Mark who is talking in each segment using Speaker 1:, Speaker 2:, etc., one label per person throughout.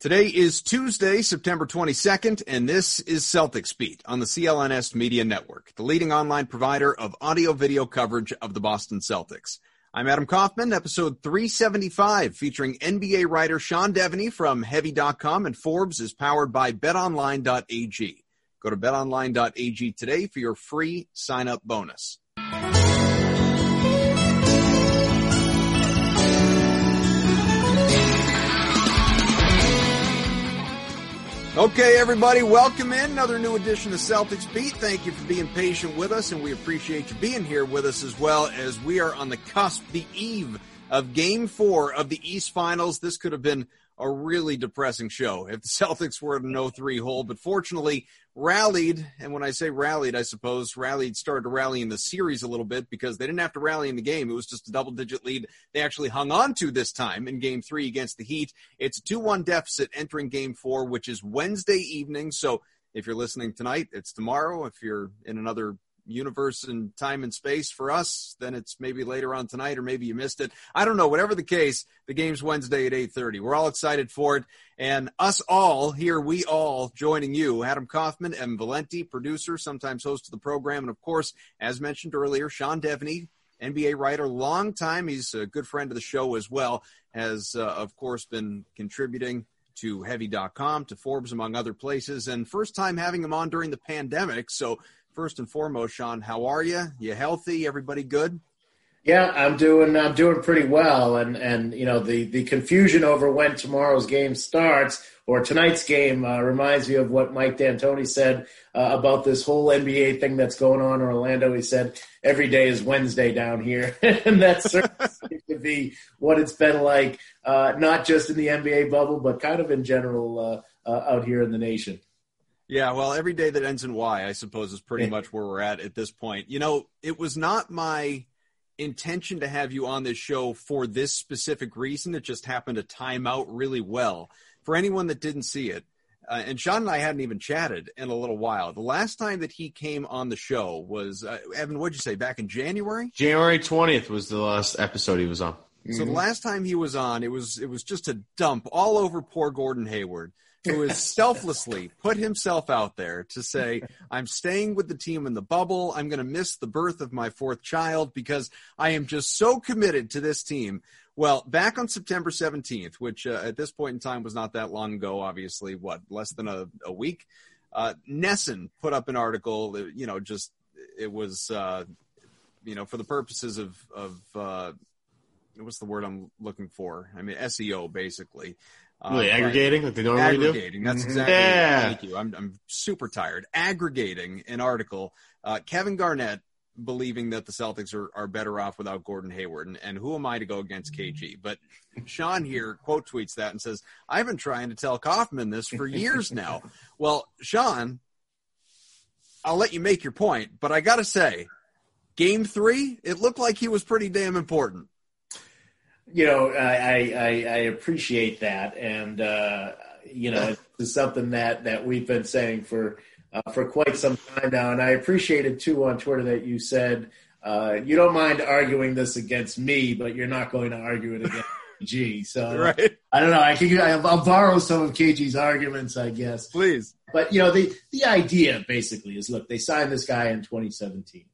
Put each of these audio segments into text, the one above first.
Speaker 1: Today is Tuesday, September 22nd, and this is Celtics Beat on the CLNS Media Network, the leading online provider of audio video coverage of the Boston Celtics. I'm Adam Kaufman, episode 375, featuring NBA writer Sean Deveney from Heavy.com and Forbes is powered by betonline.ag. Go to betonline.ag today for your free sign up bonus. Okay, everybody, welcome in another new edition of Celtics Beat. Thank you for being patient with us, and we appreciate you being here with us as well as we are on the cusp, the eve of Game Four of the East Finals. This could have been a really depressing show if the Celtics were at an 0-3 hole, but fortunately rallied. And when I say rallied, I suppose rallied started to rally in the series a little bit because they didn't have to rally in the game. It was just a double digit lead they actually hung on to this time in game three against the Heat. It's a 2-1 deficit entering game four, which is Wednesday evening. So if you're listening tonight, it's tomorrow. If you're in another universe and time and space for us, then it's maybe later on tonight or maybe you missed it. I don't know. Whatever the case, the game's Wednesday at 8:30. We're all excited for it. And us all here, we all joining you, Adam Kaufman, and Valenti, producer, sometimes host of the program, and of course, as mentioned earlier, Sean Deveney, NBA writer, long time. He's a good friend of the show as well, has uh, of course been contributing to heavy.com, to Forbes, among other places, and first time having him on during the pandemic. So first and foremost, Sean, how are you? You healthy? Everybody good?
Speaker 2: Yeah, I'm doing. I'm doing pretty well, and and you know the the confusion over when tomorrow's game starts or tonight's game uh, reminds me of what Mike D'Antoni said uh, about this whole NBA thing that's going on in Orlando. He said every day is Wednesday down here, and that certainly seems to be what it's been like, uh, not just in the NBA bubble, but kind of in general uh, uh, out here in the nation.
Speaker 1: Yeah, well, every day that ends in Y, I suppose, is pretty much where we're at at this point. You know, it was not my intention to have you on this show for this specific reason. It just happened to time out really well. For anyone that didn't see it, uh, and Sean and I hadn't even chatted in a little while. The last time that he came on the show was, uh, Evan, what'd you say, back in January?
Speaker 3: January 20th was the last episode he was on.
Speaker 1: Mm-hmm. So the last time he was on, it was it was just a dump all over poor Gordon Hayward who has selflessly put himself out there to say, I'm staying with the team in the bubble. I'm going to miss the birth of my fourth child because I am just so committed to this team. Well, back on September 17th, which uh, at this point in time was not that long ago, obviously, what, less than a, a week, uh, NESN put up an article, you know, just, it was, uh, you know, for the purposes of, of, uh, what's the word I'm looking for? I mean, SEO basically.
Speaker 3: Really uh, aggregating like they normally
Speaker 1: aggregating,
Speaker 3: do? Aggregating.
Speaker 1: That's exactly. Yeah. Thank you. I'm, I'm super tired. Aggregating an article. Uh, Kevin Garnett believing that the Celtics are, are better off without Gordon Hayward. And, and who am I to go against KG? But Sean here quote tweets that and says, I've been trying to tell Kaufman this for years now. well, Sean, I'll let you make your point, but I got to say, game three, it looked like he was pretty damn important
Speaker 2: you know, I, I, I appreciate that, and uh, you know, it's something that that we've been saying for uh, for quite some time now, and I appreciated too on Twitter that you said uh, you don't mind arguing this against me, but you're not going to argue it against G. So right. I don't know. I can I'll borrow some of KG's arguments, I guess.
Speaker 1: Please.
Speaker 2: But you know, the the idea basically is, look, they signed this guy in 2017.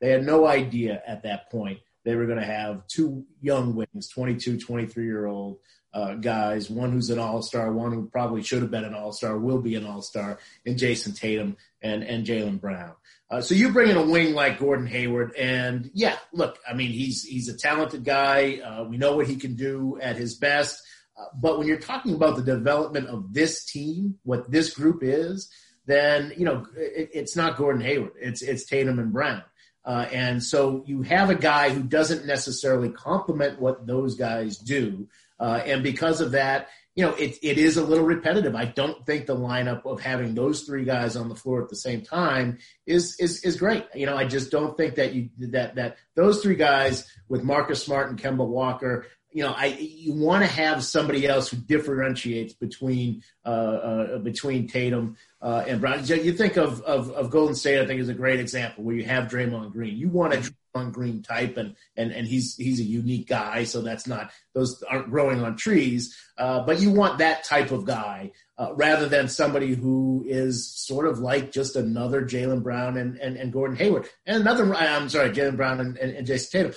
Speaker 2: They had no idea at that point they were going to have two young wings, 22, 23 year old uh, guys, one who's an all star, one who probably should have been an all star, will be an all star, in Jayson Tatum and, and Jaylen Brown. Uh, so you bring in a wing like Gordon Hayward, and yeah, look, I mean, he's he's a talented guy. Uh, we know what he can do at his best. Uh, but when you're talking about the development of this team, what this group is, then you know it, it's not Gordon Hayward. It's it's Tatum and Brown. Uh, and so you have a guy who doesn't necessarily complement what those guys do. Uh, and because of that, you know, it, it is a little repetitive. I don't think the lineup of having those three guys on the floor at the same time is, is, is great. You know, I just don't think that you, that, that those three guys with Marcus Smart and Kemba Walker, you know, I you want to have somebody else who differentiates between uh, uh, between Tatum uh, and Brown. You think of, of, of Golden State, I think is a great example where you have Draymond Green. You want a on green type, and and and he's he's a unique guy, so that's not those aren't growing on trees. Uh, but you want that type of guy uh, rather than somebody who is sort of like just another Jaylen Brown and, and and Gordon Hayward and another. I'm sorry, Jaylen Brown and, and, and Jayson Tatum.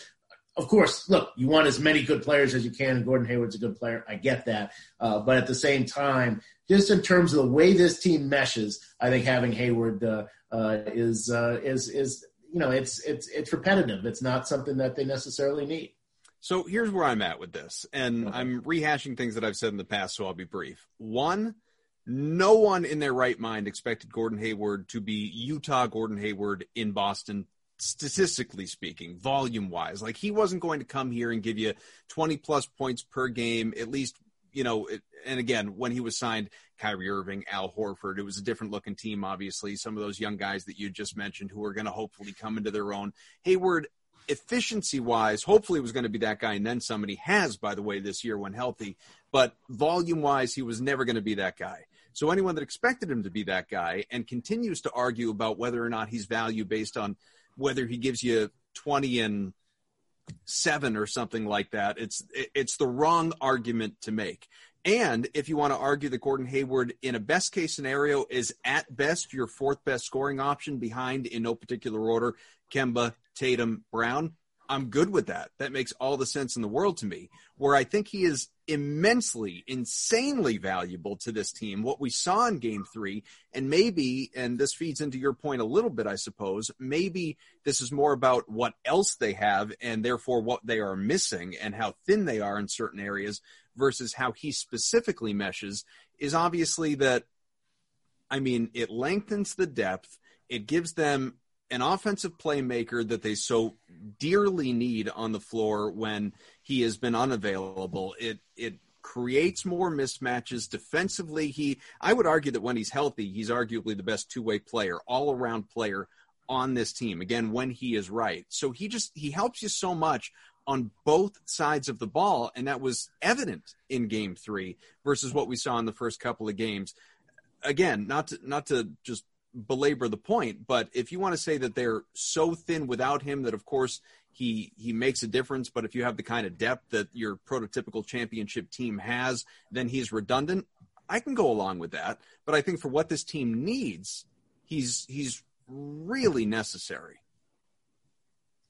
Speaker 2: Of course, look, you want as many good players as you can, and Gordon Hayward's a good player. I get that, uh, but at the same time, just in terms of the way this team meshes, I think having Hayward uh, uh, is uh, is is you know it's it's it's repetitive. It's not something that they necessarily need.
Speaker 1: So here's where I'm at with this, and okay. I'm rehashing things that I've said in the past, so I'll be brief. One, no one in their right mind expected Gordon Hayward to be Utah Gordon Hayward in Boston statistically speaking, volume wise. Like he wasn't going to come here and give you 20 plus points per game, at least, you know, and again, when he was signed, Kyrie Irving, Al Horford, it was a different looking team, obviously. Some of those young guys that you just mentioned who are going to hopefully come into their own. Hayward, efficiency wise, hopefully was going to be that guy and then somebody has, by the way, this year when healthy. But volume wise, he was never going to be that guy. So anyone that expected him to be that guy and continues to argue about whether or not he's value based on whether he gives you 20 and seven or something like that, it's it's the wrong argument to make. And if you want to argue that Gordon Hayward, in a best case scenario, is at best your fourth best scoring option behind, in no particular order, Kemba, Tatum, Brown, I'm good with that. That makes all the sense in the world to me. Where I think he is immensely, insanely valuable to this team, what we saw in game three, and maybe, and this feeds into your point a little bit, I suppose, maybe this is more about what else they have and therefore what they are missing and how thin they are in certain areas versus how he specifically meshes is obviously that, I mean, it lengthens the depth. It gives them an offensive playmaker that they so dearly need on the floor when he has been unavailable. It it creates more mismatches defensively. He I would argue that when he's healthy, he's arguably the best two-way player, all-around player on this team. Again, when he is right. So he just he helps you so much on both sides of the ball and that was evident in game 3 versus what we saw in the first couple of games. Again, not to not to just belabor the point, but if you want to say that they're so thin without him that of course he he makes a difference, but if you have the kind of depth that your prototypical championship team has, then he's redundant. I can go along with that, but I think for what this team needs, he's he's really necessary.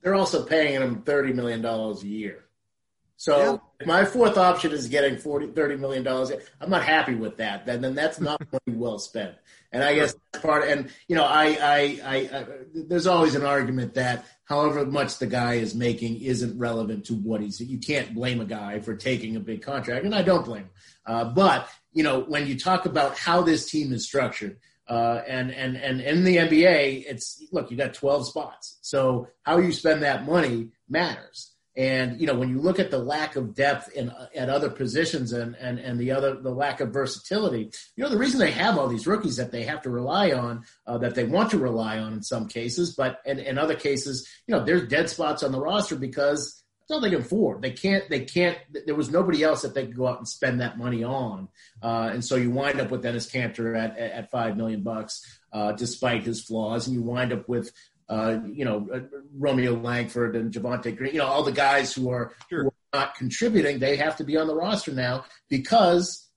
Speaker 2: They're also paying him thirty million dollars a year. So yeah. my fourth option is getting 40, 30 million dollars, I'm not happy with that. Then then that's not money well spent. And I guess that's part. And you know, I, I, I, I, there's always an argument that however much the guy is making isn't relevant to what he's. You can't blame a guy for taking a big contract, and I don't blame him. Uh, but you know, when you talk about how this team is structured, uh, and and and in the NBA, it's look, you got 12 spots, so how you spend that money matters. And you know, when you look at the lack of depth in at other positions and and and the other the lack of versatility, you know, the reason they have all these rookies that they have to rely on, uh, that they want to rely on in some cases, but in, in other cases, you know, there's dead spots on the roster because that's all they can afford. They can't. They can't. There was nobody else that they could go out and spend that money on, uh, and so you wind up with Enes Kanter at at five million bucks, uh, despite his flaws, and you wind up with uh, you know, uh, Romeo Langford and Javonte Green, you know, all the guys who are, sure. who are not contributing, they have to be on the roster now because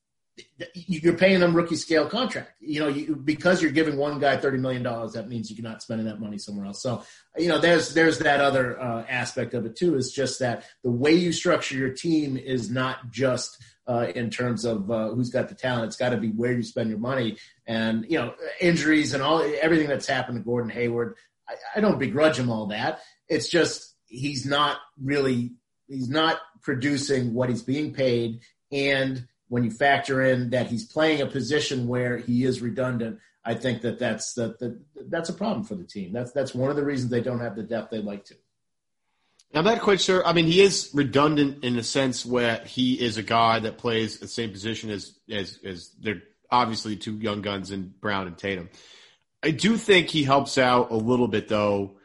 Speaker 2: you're paying them rookie scale contract. You know, you, because you're giving one guy thirty million dollars, that means you're not spending that money somewhere else. So, you know, there's there's that other uh, aspect of it too. Is just that the way you structure your team is not just uh, in terms of uh, who's got the talent. It's got to be where you spend your money, and you know, injuries and all everything that's happened to Gordon Hayward. I, I don't begrudge him all that. It's just he's not really he's not producing what he's being paid, and when you factor in that he's playing a position where he is redundant, I think that that's that, that that's a problem for the team. That's that's one of the reasons they don't have the depth they'd like to.
Speaker 3: I'm not quite sure. I mean, he is redundant in the sense where he is a guy that plays the same position as as as they're obviously two young guns in Brown and Tatum. I do think he helps out a little bit though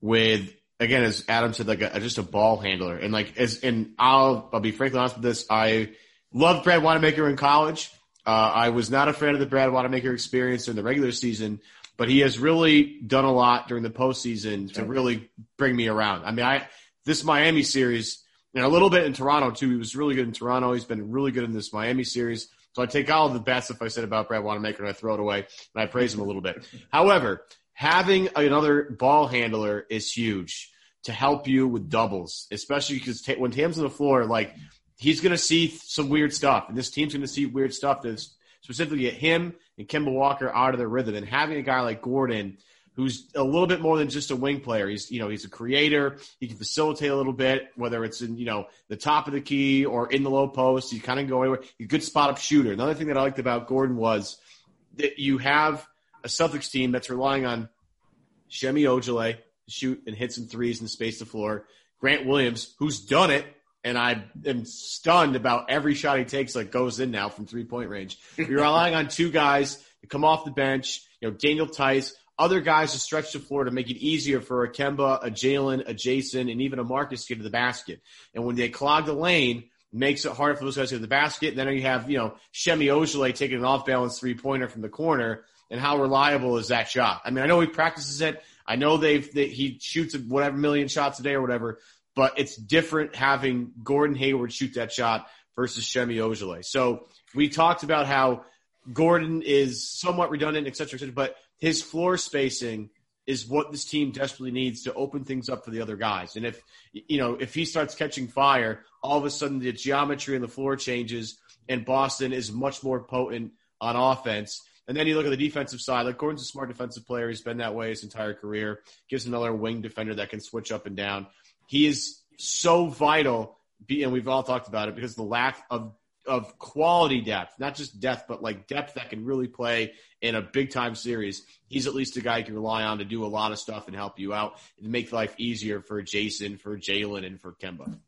Speaker 3: with again as Adam said like a, just a ball handler and like as and I'll I'll be frankly honest with this I loved Brad Wanamaker in college. Uh, I was not a fan of the Brad Wanamaker experience in the regular season, but he has really done a lot during the postseason to really bring me around. I mean, I this Miami series and a little bit in Toronto too. He was really good in Toronto. He's been really good in this Miami series. So I take all the best if I said about Brad Wanamaker and I throw it away and I praise him a little bit. However, having another ball handler is huge to help you with doubles, especially because t- when Tam's on the floor, like he's going to see some weird stuff, and this team's going to see weird stuff to specifically get him and Kemba Walker out of their rhythm. And having a guy like Gordon, who's a little bit more than just a wing player, he's you know he's a creator. He can facilitate a little bit, whether it's in you know the top of the key or in the low post. He kind of go anywhere. He's a good spot up shooter. Another thing that I liked about Gordon was that you have a Celtics team that's relying on Semi Ojeleye shoot and hit some threes and space the floor. Grant Williams, who's done it, and I am stunned about every shot he takes like goes in now from three point range. You're relying on two guys to come off the bench, you know, Daniel Theis, other guys to stretch the floor to make it easier for a Kemba, a Jaylen, a Jayson, and even a Marcus to get to the basket. And when they clog the lane, makes it harder for those guys to get to the basket. And Then you have, you know, Semi Ojeleye taking an off balance three pointer from the corner. And how reliable is that shot? I mean, I know he practices it. I know they've they, he shoots whatever million shots a day or whatever, but it's different having Gordon Hayward shoot that shot versus Semi Ojeleye. So we talked about how Gordon is somewhat redundant, et cetera, et cetera, but his floor spacing is what this team desperately needs to open things up for the other guys. And if you know if he starts catching fire, all of a sudden the geometry on the floor changes, and Boston is much more potent on offense. And then you look at the defensive side. Like Gordon's a smart defensive player. He's been that way his entire career. Gives another wing defender that can switch up and down. He is so vital, and we've all talked about it because the lack of of quality depth, not just depth, but like depth that can really play in a big time series. He's at least a guy you can rely on to do a lot of stuff and help you out and make life easier for Jayson, for Jaylen, and for Kemba.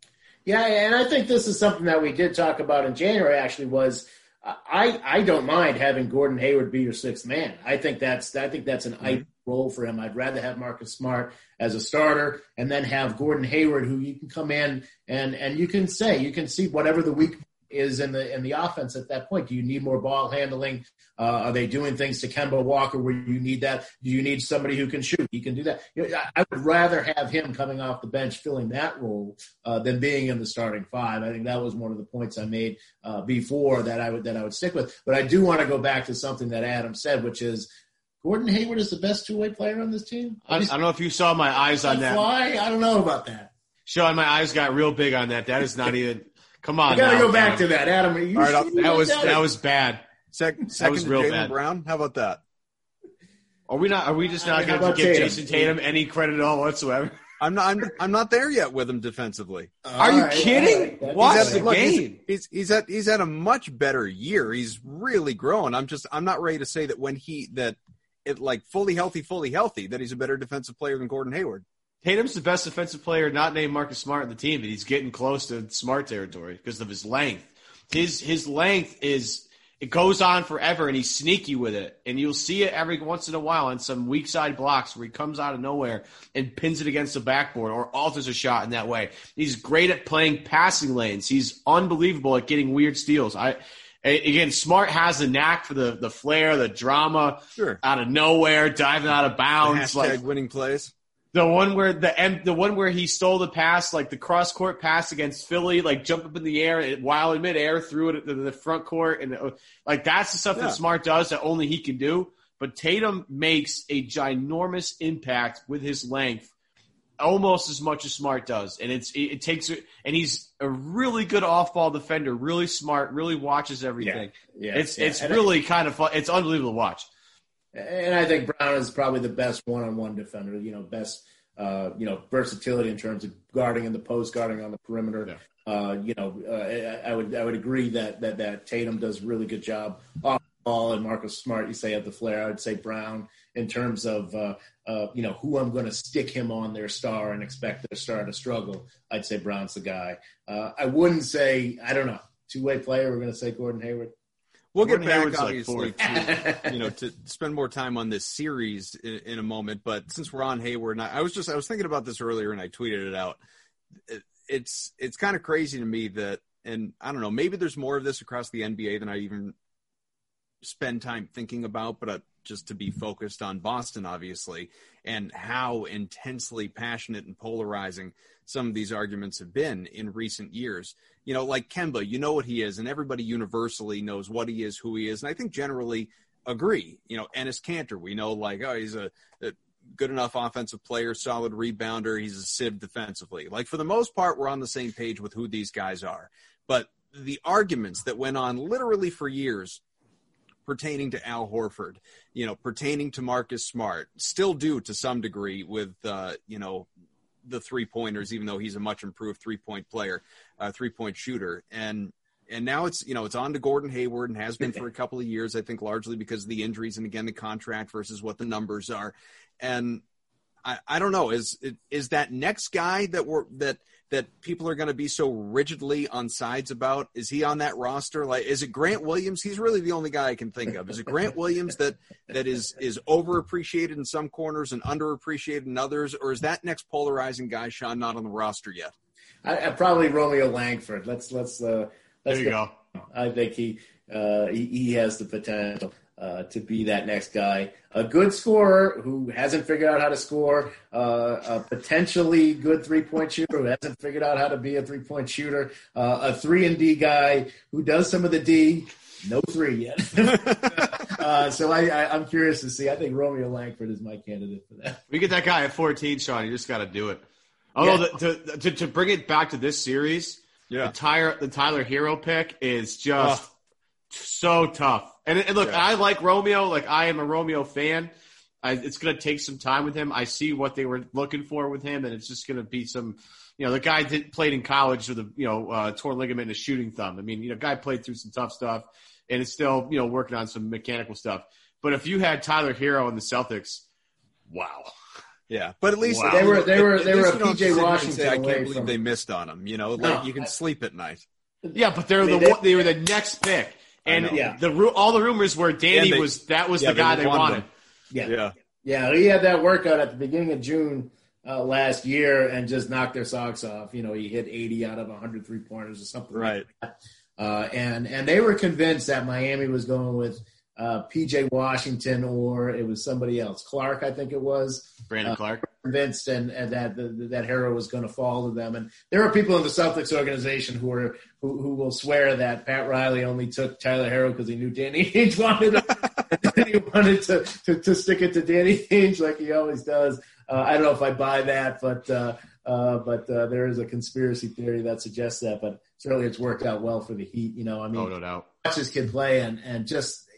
Speaker 2: Yeah, and I think this is something that we did talk about in January. Actually, was I I don't mind having Gordon Hayward be your sixth man. I think that's I think that's an mm-hmm. ideal role for him. I'd rather have Marcus Smart as a starter and then have Gordon Hayward, who you can come in and and you can say you can see whatever the weak is in the in the offense at that point. Do you need more ball handling? Uh, are they doing things to Kemba Walker where you need that? Do you need somebody who can shoot? He can do that. You know, I would rather have him coming off the bench filling that role uh, than being in the starting five. I think that was one of the points I made uh, before that I would that I would stick with. But I do want to go back to something that Adam said, which is Gordon Hayward is the best two way player on this team.
Speaker 3: I, I, don't know if you saw my eyes on that.
Speaker 2: Fly? I don't know about that.
Speaker 3: Sean, my eyes got real big on that. That is not even. Come on,
Speaker 2: I gotta
Speaker 3: now,
Speaker 2: go back Adam. to that, Adam. All right,
Speaker 3: that was that was bad.
Speaker 1: Second, second was real bad. Brown. How about that?
Speaker 3: Are we not? Are we just not going to give Tatum? Jayson Tatum any credit at all whatsoever?
Speaker 1: I'm not. I'm, I'm not there yet with him defensively.
Speaker 3: Are you kidding? Right. Watch the look, game.
Speaker 1: He's, he's he's at he's had a much better year. He's really grown. I'm just I'm not ready to say that when he that it like fully healthy, fully healthy, that he's a better defensive player than Gordon Hayward.
Speaker 3: Tatum's the best defensive player not named Marcus Smart in the team, but he's getting close to smart territory because of his length. His his length is it goes on forever and he's sneaky with it. And you'll see it every once in a while on some weak side blocks where he comes out of nowhere and pins it against the backboard or alters a shot in that way. He's great at playing passing lanes. He's unbelievable at getting weird steals. I again, Smart has the knack for the the flair, the drama,
Speaker 1: sure.
Speaker 3: out of nowhere, diving out of bounds,
Speaker 1: like winning plays.
Speaker 3: The one where the the one where he stole the pass, like the cross court pass against Philly, like jump up in the air while in midair, threw it to the front court, and uh, like that's the stuff yeah. that Smart does that only he can do. But Tatum makes a ginormous impact with his length almost as much as Smart does, and it's it, it takes and he's a really good off-ball defender, really smart, really watches everything. Yeah, yeah it's yeah. it's and really I, kind of fun. It's unbelievable to watch.
Speaker 2: And I think Brown is probably the best one-on-one defender. You know, best uh, you know versatility in terms of guarding in the post, guarding on the perimeter. Yeah. Uh, you know, uh, I, I, would I would agree that that that Tatum does a really good job off ball, and Marcus Smart. You say at the flare. I would say Brown in terms of uh, uh, you know who I'm going to stick him on their star and expect their star to struggle. I'd say Brown's the guy. Uh, I wouldn't say I don't know two way player. We're going to say Gordon Hayward.
Speaker 1: We'll Gordon get back, Hayward's obviously, like to, you know, to spend more time on this series in, in a moment. But since we're on Hayward, and I, I, was just I was thinking about this earlier, and I tweeted it out. It, it's it's kind of crazy to me that, and I don't know, maybe there's more of this across the NBA than I even spend time thinking about. But just to be focused on Boston, obviously, and how intensely passionate and polarizing some of these arguments have been in recent years. You know, like Kemba, you know what he is, and everybody universally knows what he is, who he is, and I think generally agree. You know, Enes Kanter, we know like, oh, he's a, a good enough offensive player, solid rebounder. He's a sieve defensively. Like for the most part, we're on the same page with who these guys are. But the arguments that went on literally for years pertaining to Al Horford, you know, pertaining to Marcus Smart, still do to some degree with, uh, you know, the three pointers, even though he's a much improved three point player, uh, three point shooter. And and now it's you know it's on to Gordon Hayward and has been for a couple of years. I think largely because of the injuries and again the contract versus what the numbers are. And I, I don't know is is that next guy that we're that that people are going to be so rigidly on sides about? Is he on that roster? Like, is it Grant Williams? He's really the only guy I can think of. Is it Grant Williams that that is is overappreciated in some corners and underappreciated in others, or is that next polarizing guy Sean not on the roster yet?
Speaker 2: I, I probably Romeo Langford. Let's let's uh, let's
Speaker 3: there you go.
Speaker 2: go. I think he, uh, he he has the potential uh, to be that next guy. A good scorer who hasn't figured out how to score, uh, a potentially good three point shooter who hasn't figured out how to be a three point shooter, uh, a three and D guy who does some of the D, no three yet. Uh, so I, I, am curious to see. I think Romeo Langford is my candidate for that.
Speaker 3: We get that guy at 14, Sean. You just got to do it. Although yeah. the, to, to bring it back to this series, yeah. the Tyler the Tyler Herro pick is just so tough. And, and look, yeah. I like Romeo. Like I am a Romeo fan. I, it's going to take some time with him. I see what they were looking for with him, and it's just going to be some. You know, the guy did, played in college with a you know uh, torn ligament and a shooting thumb. I mean, you know, guy played through some tough stuff, and is still you know working on some mechanical stuff. But if you had Tyler Herro in the Celtics, wow.
Speaker 1: Yeah, but at least
Speaker 2: wow. they were they were they were a PJ Washington.
Speaker 1: Say, I can't believe from... they missed on him. You know, like no, you can I, sleep at night.
Speaker 3: Yeah, but they're I mean, the they, they were the next pick. And yeah. the all the rumors were Danny they, was that was yeah, the guy they, wanted.
Speaker 2: Yeah. yeah, yeah, He had that workout at the beginning of June uh, last year and just knocked their socks off. You know, he hit 80 out of 100 three pointers or something.
Speaker 1: Right.
Speaker 2: Like uh, and and they were convinced that Miami was going with uh, PJ Washington or it was somebody else. Clarke, I think it was.
Speaker 3: Brandon uh, Clarke.
Speaker 2: Convinced and, and that the, that Herro was going to fall to them. And there are people in the Celtics organization who are who, who will swear that Pat Riley only took Tyler Herro because he knew Danny Ainge wanted to, he wanted to, to, to stick it to Danny Ainge like he always does. Uh, I don't know if I buy that, but uh, uh, but uh, there is a conspiracy theory that suggests that. But certainly, it's worked out well for the Heat. You know, I mean,
Speaker 3: oh, no doubt.
Speaker 2: Watch this kid play and and just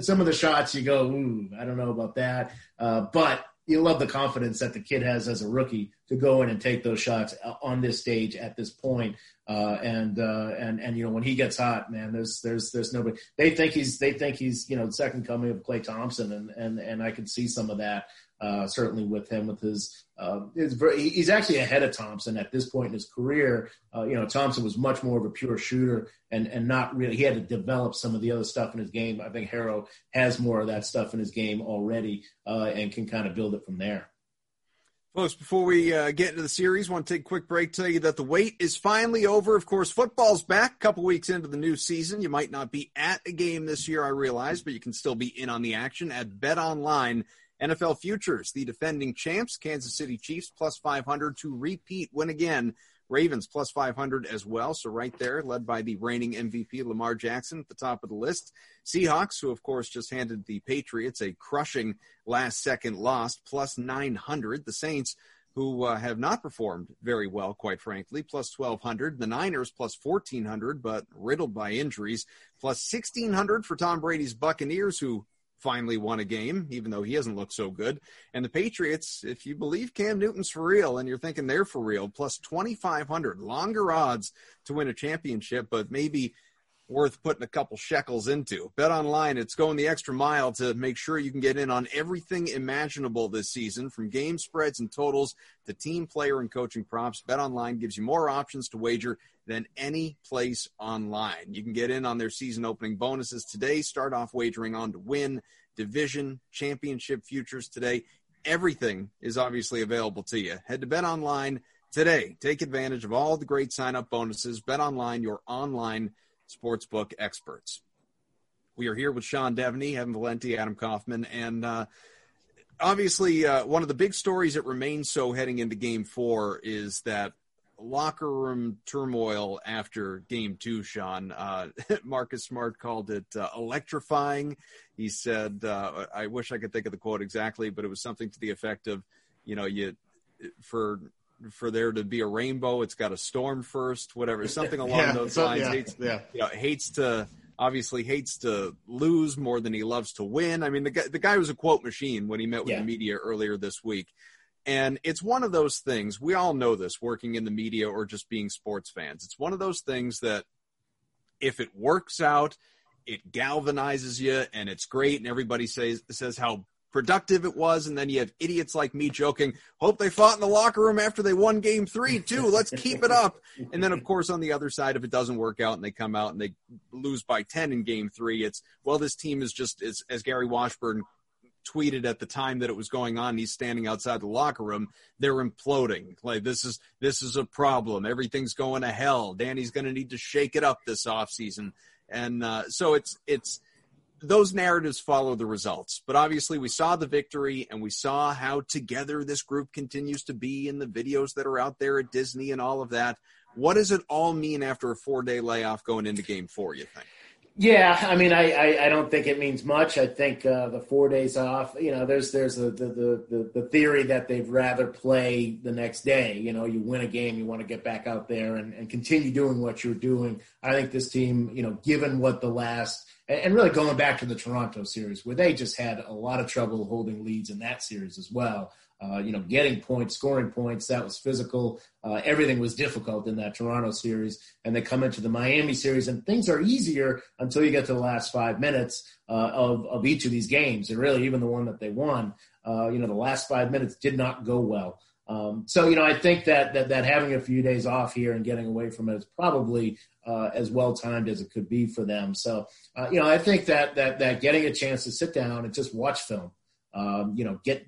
Speaker 2: some of the shots you go, Ooh, I don't know about that. Uh, but you love the confidence that the kid has as a rookie to go in and take those shots on this stage at this point. Uh, and uh, and and you know when he gets hot, man, there's there's there's nobody. They think he's they think he's you know the second coming of Klay Thompson, and and and I can see some of that uh, certainly with him with his, uh, his he's actually ahead of Thompson at this point in his career. Uh, you know, Thompson was much more of a pure shooter and and not really he had to develop some of the other stuff in his game. I think Herro has more of that stuff in his game already uh, and can kind of build it from there.
Speaker 1: Folks, before we uh, get into the series, want to take a quick break. Tell you that the wait is finally over. Of course, football's back. A couple weeks into the new season, you might not be at a game this year, I realize, but you can still be in on the action at Bet Online NFL futures, the defending champs, Kansas City Chiefs plus 500 to repeat, win again. Ravens plus 500 as well. So right there, led by the reigning MVP Lamar Jackson at the top of the list. Seahawks, who of course just handed the Patriots a crushing last second loss, plus 900. The Saints, who uh, have not performed very well, quite frankly, plus 1200. The Niners plus 1400, but riddled by injuries, plus 1600 for Tom Brady's Buccaneers, who finally won a game, even though he hasn't looked so good. And the Patriots, if you believe Cam Newton's for real and you're thinking they're for real, plus 2,500, longer odds to win a championship, but maybe worth putting a couple shekels into. Bet online, it's going the extra mile to make sure you can get in on everything imaginable this season, from game spreads and totals to team player and coaching props. Bet online gives you more options to wager than any place online. You can get in on their season opening bonuses today. Start off wagering on to win division championship futures today. Everything is obviously available to you. Head to Bet Online today. Take advantage of all the great sign up bonuses. Bet Online, your online sportsbook experts. We are here with Sean Deveney, Evan Valenti, Adam Kaufman, and uh, obviously uh, one of the big stories that remains so heading into Game Four is that locker room turmoil after Game Two. Sean uh, Marcus Smart called it uh, electrifying. He said, uh, "I wish I could think of the quote exactly, but it was something to the effect of, you know, you for." For there to be a rainbow, it's got a storm first, whatever, something along yeah, those lines.
Speaker 3: Yeah,
Speaker 1: hates,
Speaker 3: yeah.
Speaker 1: You know, hates to obviously hates to lose more than he loves to win. I mean, the guy, the guy was a quote machine when he met with yeah. the media earlier this week. And it's one of those things, we all know this working in the media or just being sports fans. It's one of those things that if it works out, it galvanizes you and it's great and everybody says says how productive it was, and then you have idiots like me joking, hope they fought in the locker room after they won game three, too. Let's keep it up. And then, of course, on the other side, if it doesn't work out and they come out and they lose by 10 in game three, it's, well, this team is just, as, as Gary Washburn tweeted at the time that it was going on he's standing outside the locker room they're imploding like this is this is a problem everything's going to hell danny's going to need to shake it up this offseason and uh, so it's it's those narratives follow the results. But obviously, we saw the victory and we saw how together this group continues to be in the videos that are out there at Disney and all of that. What does it all mean after a four day layoff going into game four, you think?
Speaker 2: Yeah, I mean, I, I, I, don't think it means much. I think uh, the four days off, you know, there's there's a, the, the, the theory that they'd rather play the next day. You know, you win a game, you want to get back out there and, and continue doing what you're doing. I think this team, you know, given what the last and really going back to the Toronto series where they just had a lot of trouble holding leads in that series as well. Uh, you know, getting points, scoring points, that was physical. Uh, everything was difficult in that Toronto series. And they come into the Miami series, and things are easier until you get to the last five minutes uh, of, of each of these games. And really, even the one that they won, uh, you know, the last five minutes did not go well. Um, so, you know, I think that, that, that having a few days off here and getting away from it is probably uh, as well timed as it could be for them. So, uh, you know, I think that, that, that getting a chance to sit down and just watch film, um, you know, get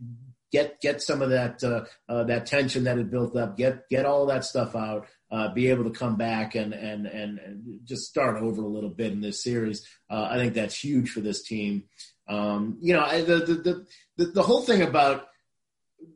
Speaker 2: get get some of that uh, uh, that tension that had built up, get get all that stuff out, uh, be able to come back and, and and just start over a little bit in this series. Uh, I think that's huge for this team. Um, you know, the, the the the whole thing about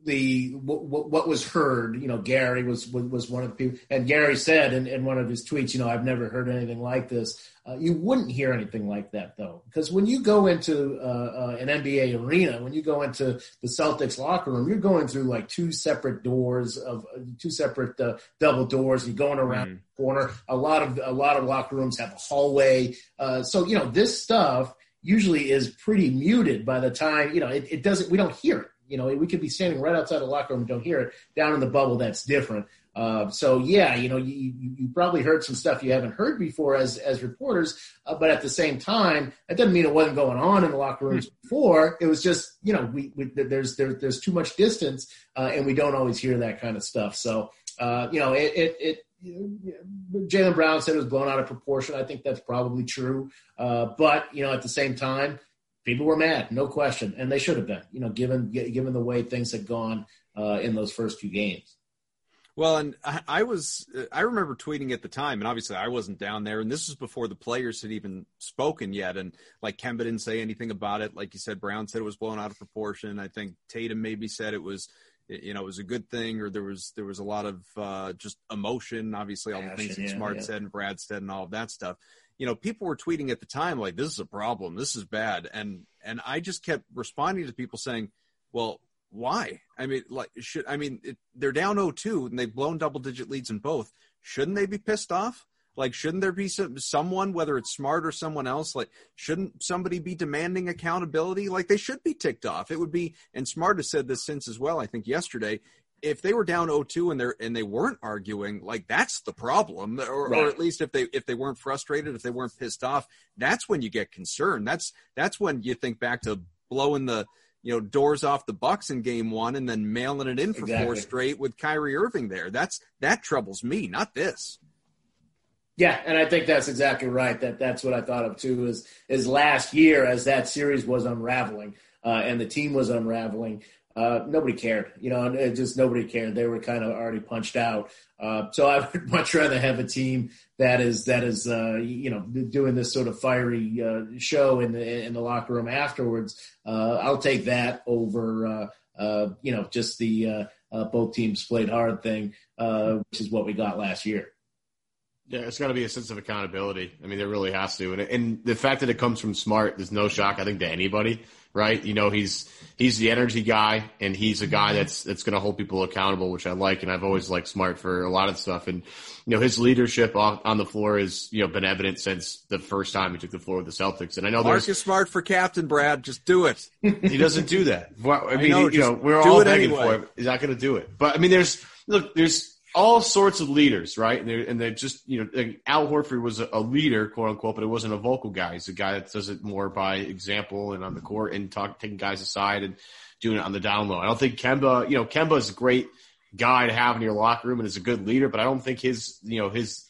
Speaker 2: the what, what, was heard, you know, Gary was was one of the people, and Gary said in, in one of his tweets, you know, I've never heard anything like this. Uh, you wouldn't hear anything like that though, because when you go into uh, uh, an NBA arena, when you go into the Celtics locker room, you're going through like two separate doors of uh, two separate uh, double doors. You're going around mm. the corner. A lot of a lot of locker rooms have a hallway, uh, so you know this stuff usually is pretty muted by the time you know it, it doesn't. We don't hear it you know, we could be standing right outside the locker room and don't hear it. Down in the bubble, that's different. Uh, so yeah, you know, you, you, probably heard some stuff you haven't heard before as as reporters, uh, but at the same time, that doesn't mean it wasn't going on in the locker rooms hmm. before. It was just you know, we, we there's there, there's too much distance, uh, and we don't always hear that kind of stuff. So uh, you know, it it. it Jaylen Brown said it was blown out of proportion. I think that's probably true. Uh, but you know, at the same time, people were mad, no question, and they should have been. You know, given given the way things had gone uh, in those first few games.
Speaker 1: Well, and I was, I remember tweeting at the time, and obviously I wasn't down there, and this was before the players had even spoken yet. And like Kemba didn't say anything about it. Like you said, Brown said it was blown out of proportion. I think Tatum maybe said it was, you know, it was a good thing, or there was there was a lot of uh, just emotion. Obviously, all the things that yeah, Smart yeah. said and Brad said and all of that stuff you know, people were tweeting at the time like, "This is a problem. This is bad," and and I just kept responding to people saying, "Well, why? I mean, like, should I mean it, they're down 0-2 and they've blown double digit leads in both. Shouldn't they be pissed off? Like, shouldn't there be some, someone, whether it's smart or someone else, like, shouldn't somebody be demanding accountability? Like, they should be ticked off. It would be, and Smart has said this since as well. I think yesterday, if they were down 0-2 and they and they weren't arguing, like that's the problem, or, right. or, at least if they if they weren't frustrated, if they weren't pissed off, that's when you get concerned. That's that's when you think back to blowing the you know doors off the Bucks in Game One and then mailing it in for exactly. four straight with Kyrie Irving there. That's that troubles me, not this.
Speaker 2: Yeah, and I think that's exactly right. That that's what I thought of too. Is is last year as that series was unraveling uh, and the team was unraveling uh, nobody cared. You know, and just nobody cared. They were kind of already punched out. Uh, so I would much rather have a team that is that is uh, you know doing this sort of fiery uh, show in the in the locker room afterwards. Uh, I'll take that over you know just the both teams played hard thing, which is what we got last year.
Speaker 3: Yeah, it's got to be a sense of accountability. I mean, there really has to, and, and the fact that it comes from Smart, there's no shock, I think, to anybody right? You know, he's he's the energy guy, and he's a guy that's that's going to hold people accountable, which I like, and I've always liked Smart for a lot of stuff. And you know, his leadership on, on the floor has you know been evident since the first time he took the floor with the Celtics. And I know
Speaker 1: Marcus Smart for captain, Brad. Just do it.
Speaker 3: he doesn't do that. I mean, I know, you know, we're all begging anyway. for it. He's not going to do it. But I mean, there's look, there's all sorts of leaders, right? And they're, and they're just, you know, like Al Horford was a, a, leader, quote unquote, but it wasn't a vocal guy. He's a guy that does it more by example and on the court and talk, taking guys aside and doing it on the down low. I don't think Kemba, you know, Kemba is a great guy to have in your locker room and is a good leader, but I don't think his, you know, his,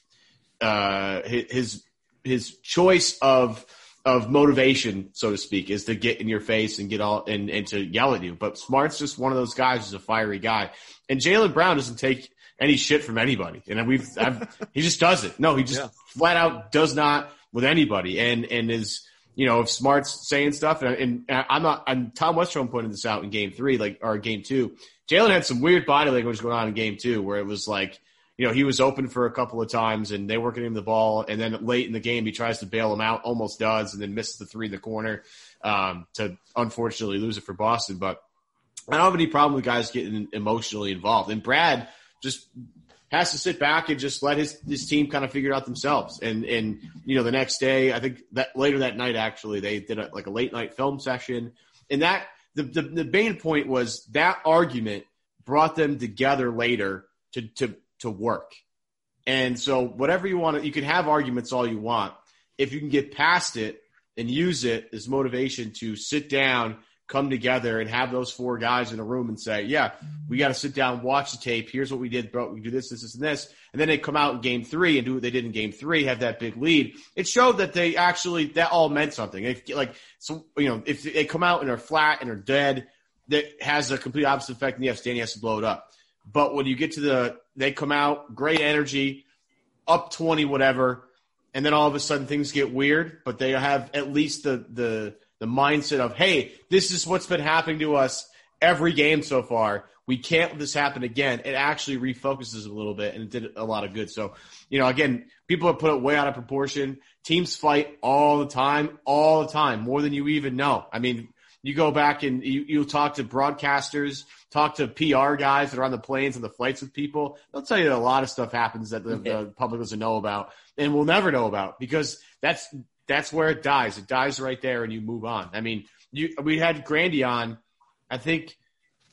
Speaker 3: uh, his, his choice of, of motivation, so to speak, is to get in your face and get all and, and to yell at you. But Smart's just one of those guys who's a fiery guy. And Jaylen Brown doesn't take any shit from anybody. And we've, I've, he just does it. No, he just yeah. flat out does not with anybody. And, and is, you know, if Smart's saying stuff, and, and I'm not, I'm Tom Westerholm pointed this out in game three, like, or game two. Jaylen had some weird body language going on in game two where it was like, you know, he was open for a couple of times and they weren't getting him the ball. And then late in the game, he tries to bail him out, almost does, and then misses the three in the corner um, to unfortunately lose it for Boston. But I don't have any problem with guys getting emotionally involved. And Brad, just has to sit back and just let his his team kind of figure it out themselves. And and you know the next day, I think that later that night actually they did a, like a late night film session, and that the, the the main point was that argument brought them together later to to to work. And so whatever you want, you can have arguments all you want. If you can get past it and use it as motivation to sit down come together and have those four guys in a room and say, yeah, we got to sit down, watch the tape. Here's what we did, bro. We do this, this, this, and this. And then they come out in game three and do what they did in game three, have that big lead. It showed that they actually, that all meant something. If, like, so, you know, if they come out and are flat and are dead, that has a complete opposite effect and the Stanley has to blow it up. But when you get to the, they come out, great energy, up 20, whatever. And then all of a sudden things get weird, but they have at least the, the, the mindset of, hey, this is what's been happening to us every game so far. We can't let this happen again. It actually refocuses a little bit and it did a lot of good. So, you know, again, people have put it way out of proportion. Teams fight all the time, all the time, more than you even know. I mean, you go back and you, you talk to broadcasters, talk to PR guys that are on the planes and the flights with people. They'll tell you that a lot of stuff happens that the, the public doesn't know about and will never know about because that's that's where it dies. It dies right there, and you move on. I mean, you we had Grandy on, I think,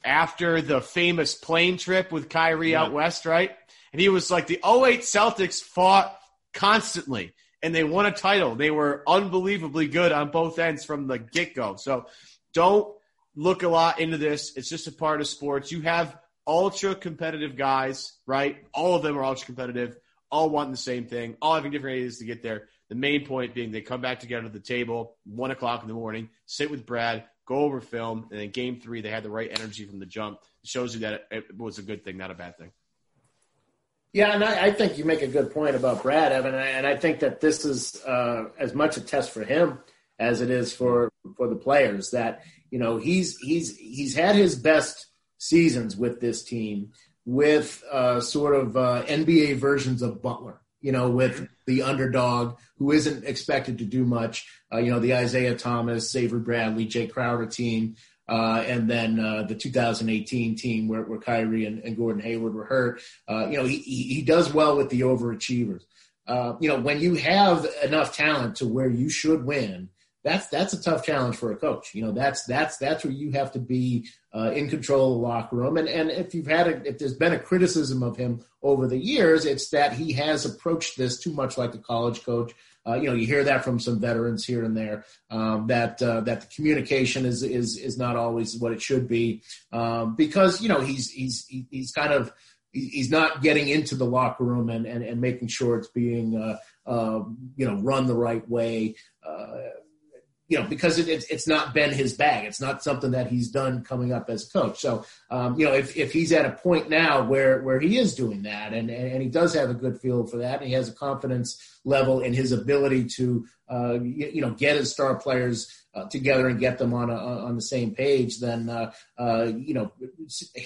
Speaker 3: after the famous plane trip with Kyrie yeah. out west, right? And he was like, the 08 Celtics fought constantly, and they won a title. They were unbelievably good on both ends from the get go. So don't look a lot into this. It's just a part of sports. You have ultra competitive guys, right? All of them are ultra competitive, all wanting the same thing, all having different ideas to get there. The main point being they come back together at the table, one o'clock in the morning, sit with Brad, go over film, and then game three, they had the right energy from the jump. It shows you that it was a good thing, not a bad thing.
Speaker 2: Yeah, and I, I think you make a good point about Brad, Evan, and I think that this is uh, as much a test for him as it is for for the players. That you know he's he's he's had his best seasons with this team with uh, sort of uh, NBA versions of Butler you know, with the underdog who isn't expected to do much. Uh, you know, the Isaiah Thomas, Avery Bradley, Jay Crowder team, uh, and then uh, the 2018 team where, where Kyrie and, and Gordon Hayward were hurt. Uh, you know, he, he does well with the overachievers. Uh, you know, when you have enough talent to where you should win, that's that's a tough challenge for a coach. You know, that's that's that's where you have to be uh, in control of the locker room. And and if you've had a, if there's been a criticism of him over the years, it's that he has approached this too much like a college coach. Uh, you know, you hear that from some veterans here and there. Um, that uh, that the communication is is is not always what it should be um, because you know he's he's he's kind of he's not getting into the locker room and and, and making sure it's being uh, uh, you know run the right way. You know, because it, it's it's not been his bag. It's not something that he's done coming up as coach. So, um, you know, if, if he's at a point now where where he is doing that, and and he does have a good feel for that, and he has a confidence level in his ability to, uh, you, you know, get his star players uh, together and get them on a, on the same page, then uh, uh, you know,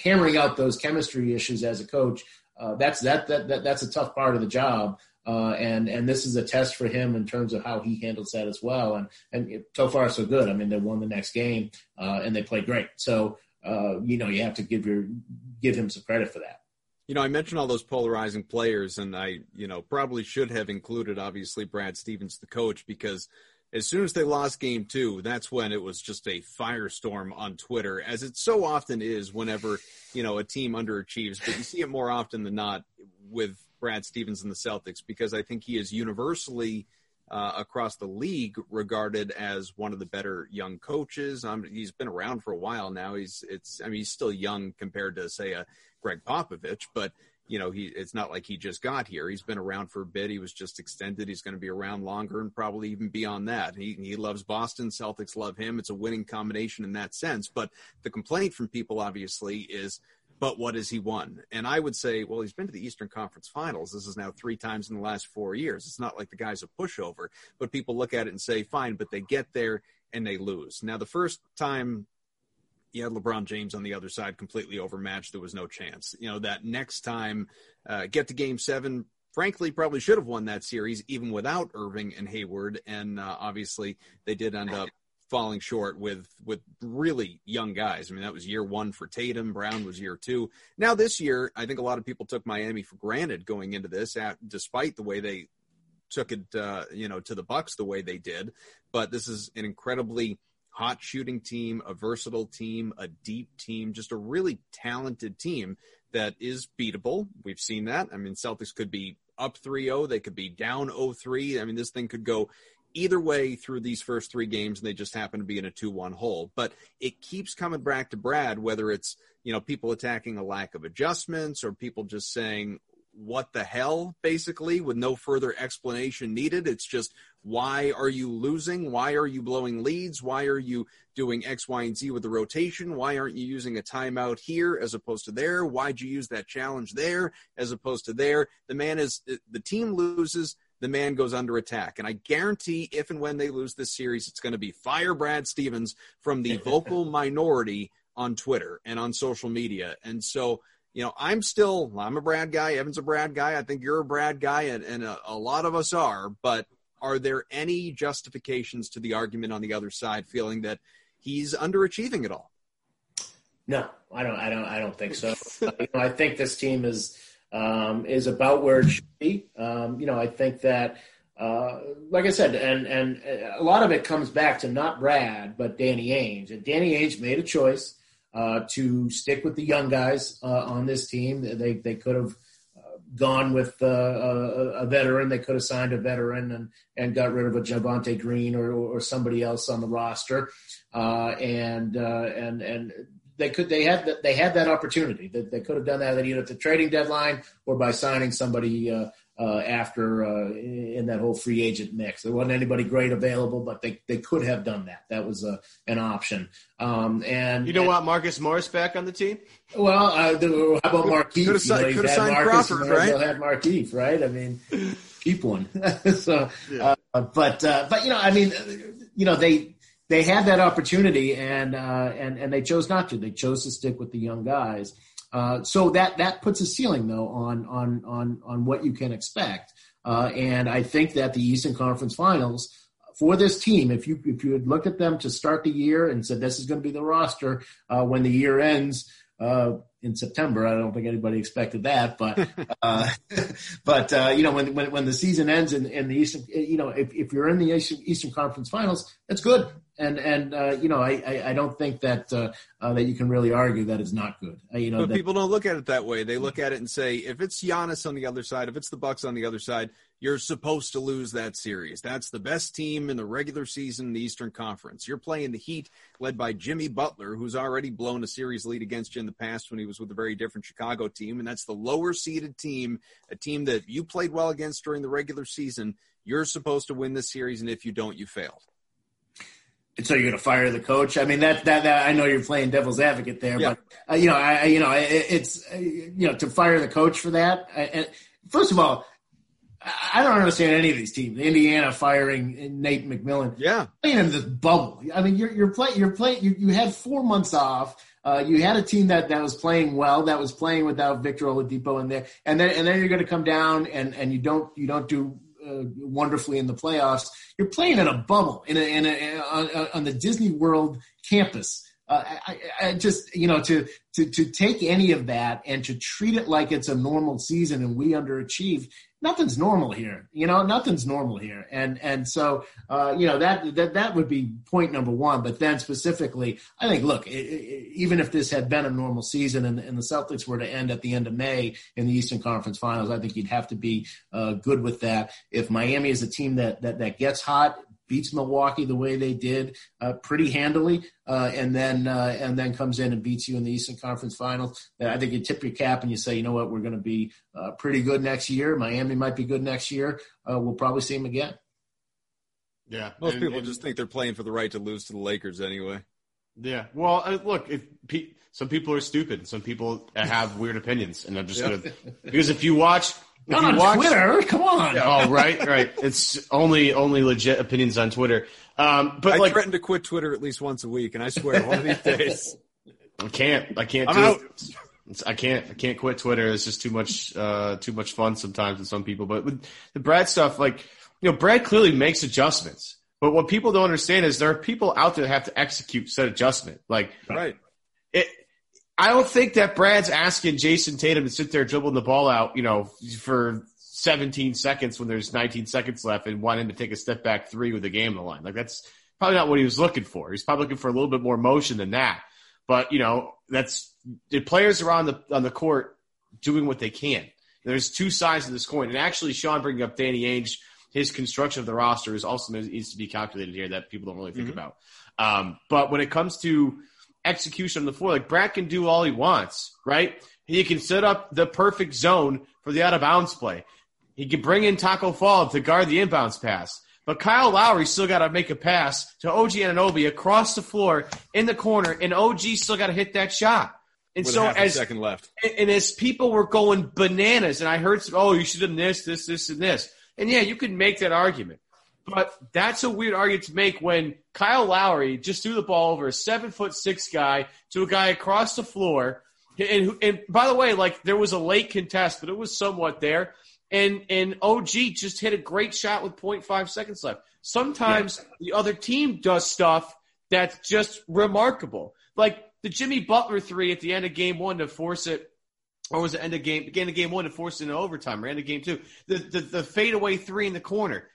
Speaker 2: hammering out those chemistry issues as a coach. Uh, that's that, that that that's a tough part of the job. Uh, and and this is a test for him in terms of how he handles that as well. And and so far so good. I mean, they won the next game uh, and they played great. So uh, you know you have to give your give him some credit for that.
Speaker 1: You know, I mentioned all those polarizing players, and I you know probably should have included obviously Brad Stevens, the coach, because as soon as they lost game two, that's when it was just a firestorm on Twitter, as it so often is whenever, you know, a team underachieves. But you see it more often than not with Brad Stevens and the Celtics because I think he is universally uh, across the league regarded as one of the better young coaches. Um, he's been around for a while now. He's it's I mean he's still young compared to say a Gregg Popovich, but you know he it's not like he just got here. He's been around for a bit. He was just extended. He's going to be around longer and probably even beyond that. He he loves Boston. Celtics love him. It's a winning combination in that sense. But the complaint from people obviously is but what has he won? And I would say, well, he's been to the Eastern Conference Finals. This is now three times in the last four years. It's not like the guy's a pushover, but people look at it and say, fine, but they get there and they lose. Now, the first time you had LeBron James on the other side completely overmatched, there was no chance. You know, that next time, uh, get to game seven, frankly, probably should have won that series even without Irving and Hayward. And uh, obviously, they did end up falling short with with really young guys. I mean, that was year one for Tatum. Brown was year two. Now this year, I think a lot of people took Miami for granted going into this, at, despite the way they took it, uh, you know, to the Bucks the way they did. But this is an incredibly hot shooting team, a versatile team, a deep team, just a really talented team that is beatable. We've seen that. I mean, Celtics could be up 3-0, they could be down 0-3. I mean, this thing could go either way through these first three games and they just happen to be in a 2-1 hole. But it keeps coming back to brad whether it's you know people attacking a lack of adjustments or people just saying what the hell basically with no further explanation needed. It's just why are you losing? Why are you blowing leads? Why are you doing x y and z with the rotation? Why aren't you using a timeout here as opposed to there? Why'd you use that challenge there as opposed to there? The man is the team loses the man goes under attack. And I guarantee if and when they lose this series, it's going to be fire Brad Stevens from the vocal minority on Twitter and on social media. And so, you know, I'm still, I'm a Brad guy. Evan's a Brad guy. I think you're a Brad guy, and, and a, a lot of us are. But are there any justifications to the argument on the other side feeling that he's underachieving at all?
Speaker 2: No, I don't. I don't. I don't think so. you know, I think this team is um, is about where it should be. Um, you know, I think that, uh, like I said, and and a lot of it comes back to not Brad, but Danny Ainge. And Danny Ainge made a choice uh, to stick with the young guys uh, on this team. They they could have uh, gone with uh, a, veteran. They could have signed a veteran and and got rid of a Javonte Green or, or somebody else on the roster. Uh, and and and they could they had they had that opportunity that they could have done that either at the trading deadline or by signing somebody uh, uh, after uh, in that whole free agent mix. There wasn't anybody great available, but they, they could have done that. That was a, an option. Um, and
Speaker 3: you don't
Speaker 2: and,
Speaker 3: want Marcus Morris back on the team?
Speaker 2: Well, uh, how about Markieff?
Speaker 1: Could have, you know, could have signed
Speaker 2: Marcus,
Speaker 1: Crawford, right?
Speaker 2: Had Markieff, right? I mean, keep one. so, yeah. uh, but uh, but you know, I mean, you know, they they had that opportunity and uh, and and they chose not to. They chose to stick with the young guys. Uh, so that that puts a ceiling though on on on on what you can expect. Uh, and I think that the Eastern Conference Finals for this team, if you if you had looked at them to start the year and said this is going to be the roster uh, when the year ends, uh, in September. I don't think anybody expected that, but uh, but uh, you know when, when when the season ends in, in the Eastern, you know if, if you're in the Eastern, Eastern Conference Finals, that's good. And and uh, you know I, I, I don't think that uh, uh, that you can really argue that it's not good. Uh, you know,
Speaker 1: but
Speaker 2: that,
Speaker 1: people don't look at it that way. They look at it and say if it's Giannis on the other side, if it's the Bucks on the other side, you're supposed to lose that series. That's the best team in the regular season in the Eastern Conference. You're playing the Heat, led by Jimmy Butler, who's already blown a series lead against you in the past when he was with a very different Chicago team. And that's the lower seeded team, a team that you played well against during the regular season. You're supposed to win this series, and if you don't, you failed.
Speaker 2: So you're going to fire the coach? I mean, that, that, that I know you're playing devil's advocate there, yeah. but uh, you know, I, you know, it, it's, uh, you know, to fire the coach for that. I, first of all, I don't understand any of these teams. Indiana firing Nate McMillan.
Speaker 1: Yeah,
Speaker 2: playing in this bubble. I mean, you're you're playing. You're playing. You, you had four months off. Uh, you had a team that, that was playing well, that was playing without Victor Oladipo in there, and then and then you're going to come down and, and you don't you don't do uh, wonderfully in the playoffs. You're playing in a bubble in a, in a, on, on the Disney World campus. Uh, I, I, just you know to to to take any of that and to treat it like it's a normal season and we underachieved nothing's normal here. You know, nothing's normal here. And and so uh, you know that that that would be point number one. But then specifically, I think look, it, it, even if this had been a normal season and, and the Celtics were to end at the end of May in the Eastern Conference Finals, I think you'd have to be uh, good with that. If Miami is a team that that that gets hot, beats Milwaukee the way they did uh, pretty handily, uh, and then uh, and then comes in and beats you in the Eastern Conference Finals. I think you tip your cap and you say, you know what, we're going to be uh, pretty good next year. Miami might be good next year. Uh, we'll probably see them again.
Speaker 1: Yeah, most and, people and, just think they're playing for the right to lose to the Lakers anyway.
Speaker 3: Yeah, well, uh, look, if pe- some people are stupid, some people have weird opinions, and I'm just gonna because if you watch
Speaker 2: not on watch, Twitter. Come on.
Speaker 3: Oh, right, right. It's only only legit opinions on Twitter. Um, but
Speaker 1: I
Speaker 3: like,
Speaker 1: threaten to quit Twitter at least once a week, and I swear one of these days.
Speaker 3: I can't. I can't.
Speaker 1: I'm
Speaker 3: do
Speaker 1: out.
Speaker 3: It. I can't. I can't quit Twitter. It's just too much. Uh, too much fun sometimes with some people. But with the Brad stuff, like you know, Brad clearly makes adjustments. But what people don't understand is there are people out there that have to execute said adjustment. Like
Speaker 1: right.
Speaker 3: It, I don't think that Brad's asking Jayson Tatum to sit there dribbling the ball out, you know, for 17 seconds when there's 19 seconds left and want him to take a step back three with the game on the line. Like that's probably not what he was looking for. He's probably looking for a little bit more motion than that. But you know, that's the players are on the on the court doing what they can. There's two sides of this coin, and actually, Sean bringing up Danny Ainge, his construction of the roster is also needs to be calculated here that people don't really think mm-hmm. about. Um, but when it comes to execution on the floor. Like Brad can do all he wants, right? He can set up the perfect zone for the out of bounds play. He can bring in Tacko Fall to guard the inbounds pass. But Kyle Lowry still got to make a pass to OG Anunoby across the floor in the corner, and OG still got to hit that shot. And
Speaker 1: With
Speaker 3: so
Speaker 1: as second left,
Speaker 3: and, and as people were going bananas, and I heard, some, oh, you should have this, this, this, and this. And yeah, you could make that argument. But that's a weird argument to make when Kyle Lowry just threw the ball over a seven foot six guy to a guy across the floor. And, and by the way, like there was a late contest, but it was somewhat there. And and OG just hit a great shot with 0.5 seconds left. Sometimes yeah. the other team does stuff that's just remarkable. Like the Jimmy Butler three at the end of game one to force it or was it end of game beginning of game one to force it into overtime or end of game two? The the, the fadeaway three in the corner.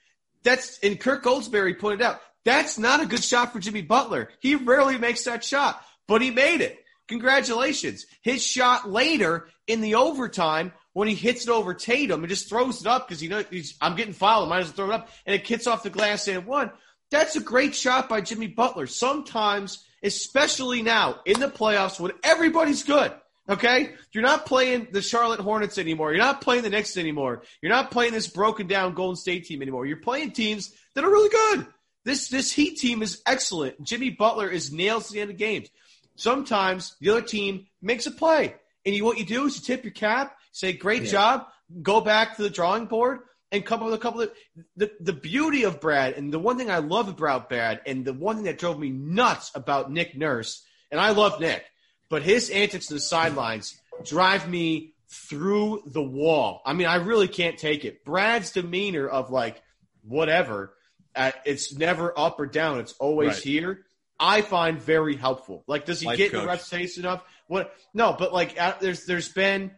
Speaker 3: That's and Kirk Goldsberry pointed out that's not a good shot for Jimmy Butler. He rarely makes that shot, but he made it. Congratulations. His shot later in the overtime when he hits it over Tatum and just throws it up because you know he's I'm getting fouled, I might as well throw it up, and it hits off the glass and one. That's a great shot by Jimmy Butler. Sometimes, especially now in the playoffs when everybody's good, Okay? You're not playing the Charlotte Hornets anymore. You're not playing the Knicks anymore. You're not playing this broken down Golden State team anymore. You're playing teams that are really good. This this Heat team is excellent. Jimmy Butler is nails to the end of games. Sometimes the other team makes a play. And you, what you do is you tip your cap, say, great yeah. job, go back to the drawing board, and come up with a couple of the, the beauty of Brad, and the one thing I love about Brad, and the one thing that drove me nuts about Nick Nurse, and I love Nick but his antics to the sidelines drive me through the wall. I mean, I really can't take it. Brad's demeanor of like whatever, uh, it's never up or down. It's always right. here. I find very helpful. Like, does he Life get coach. the reputation enough? What? No, but like, uh, there's there's been.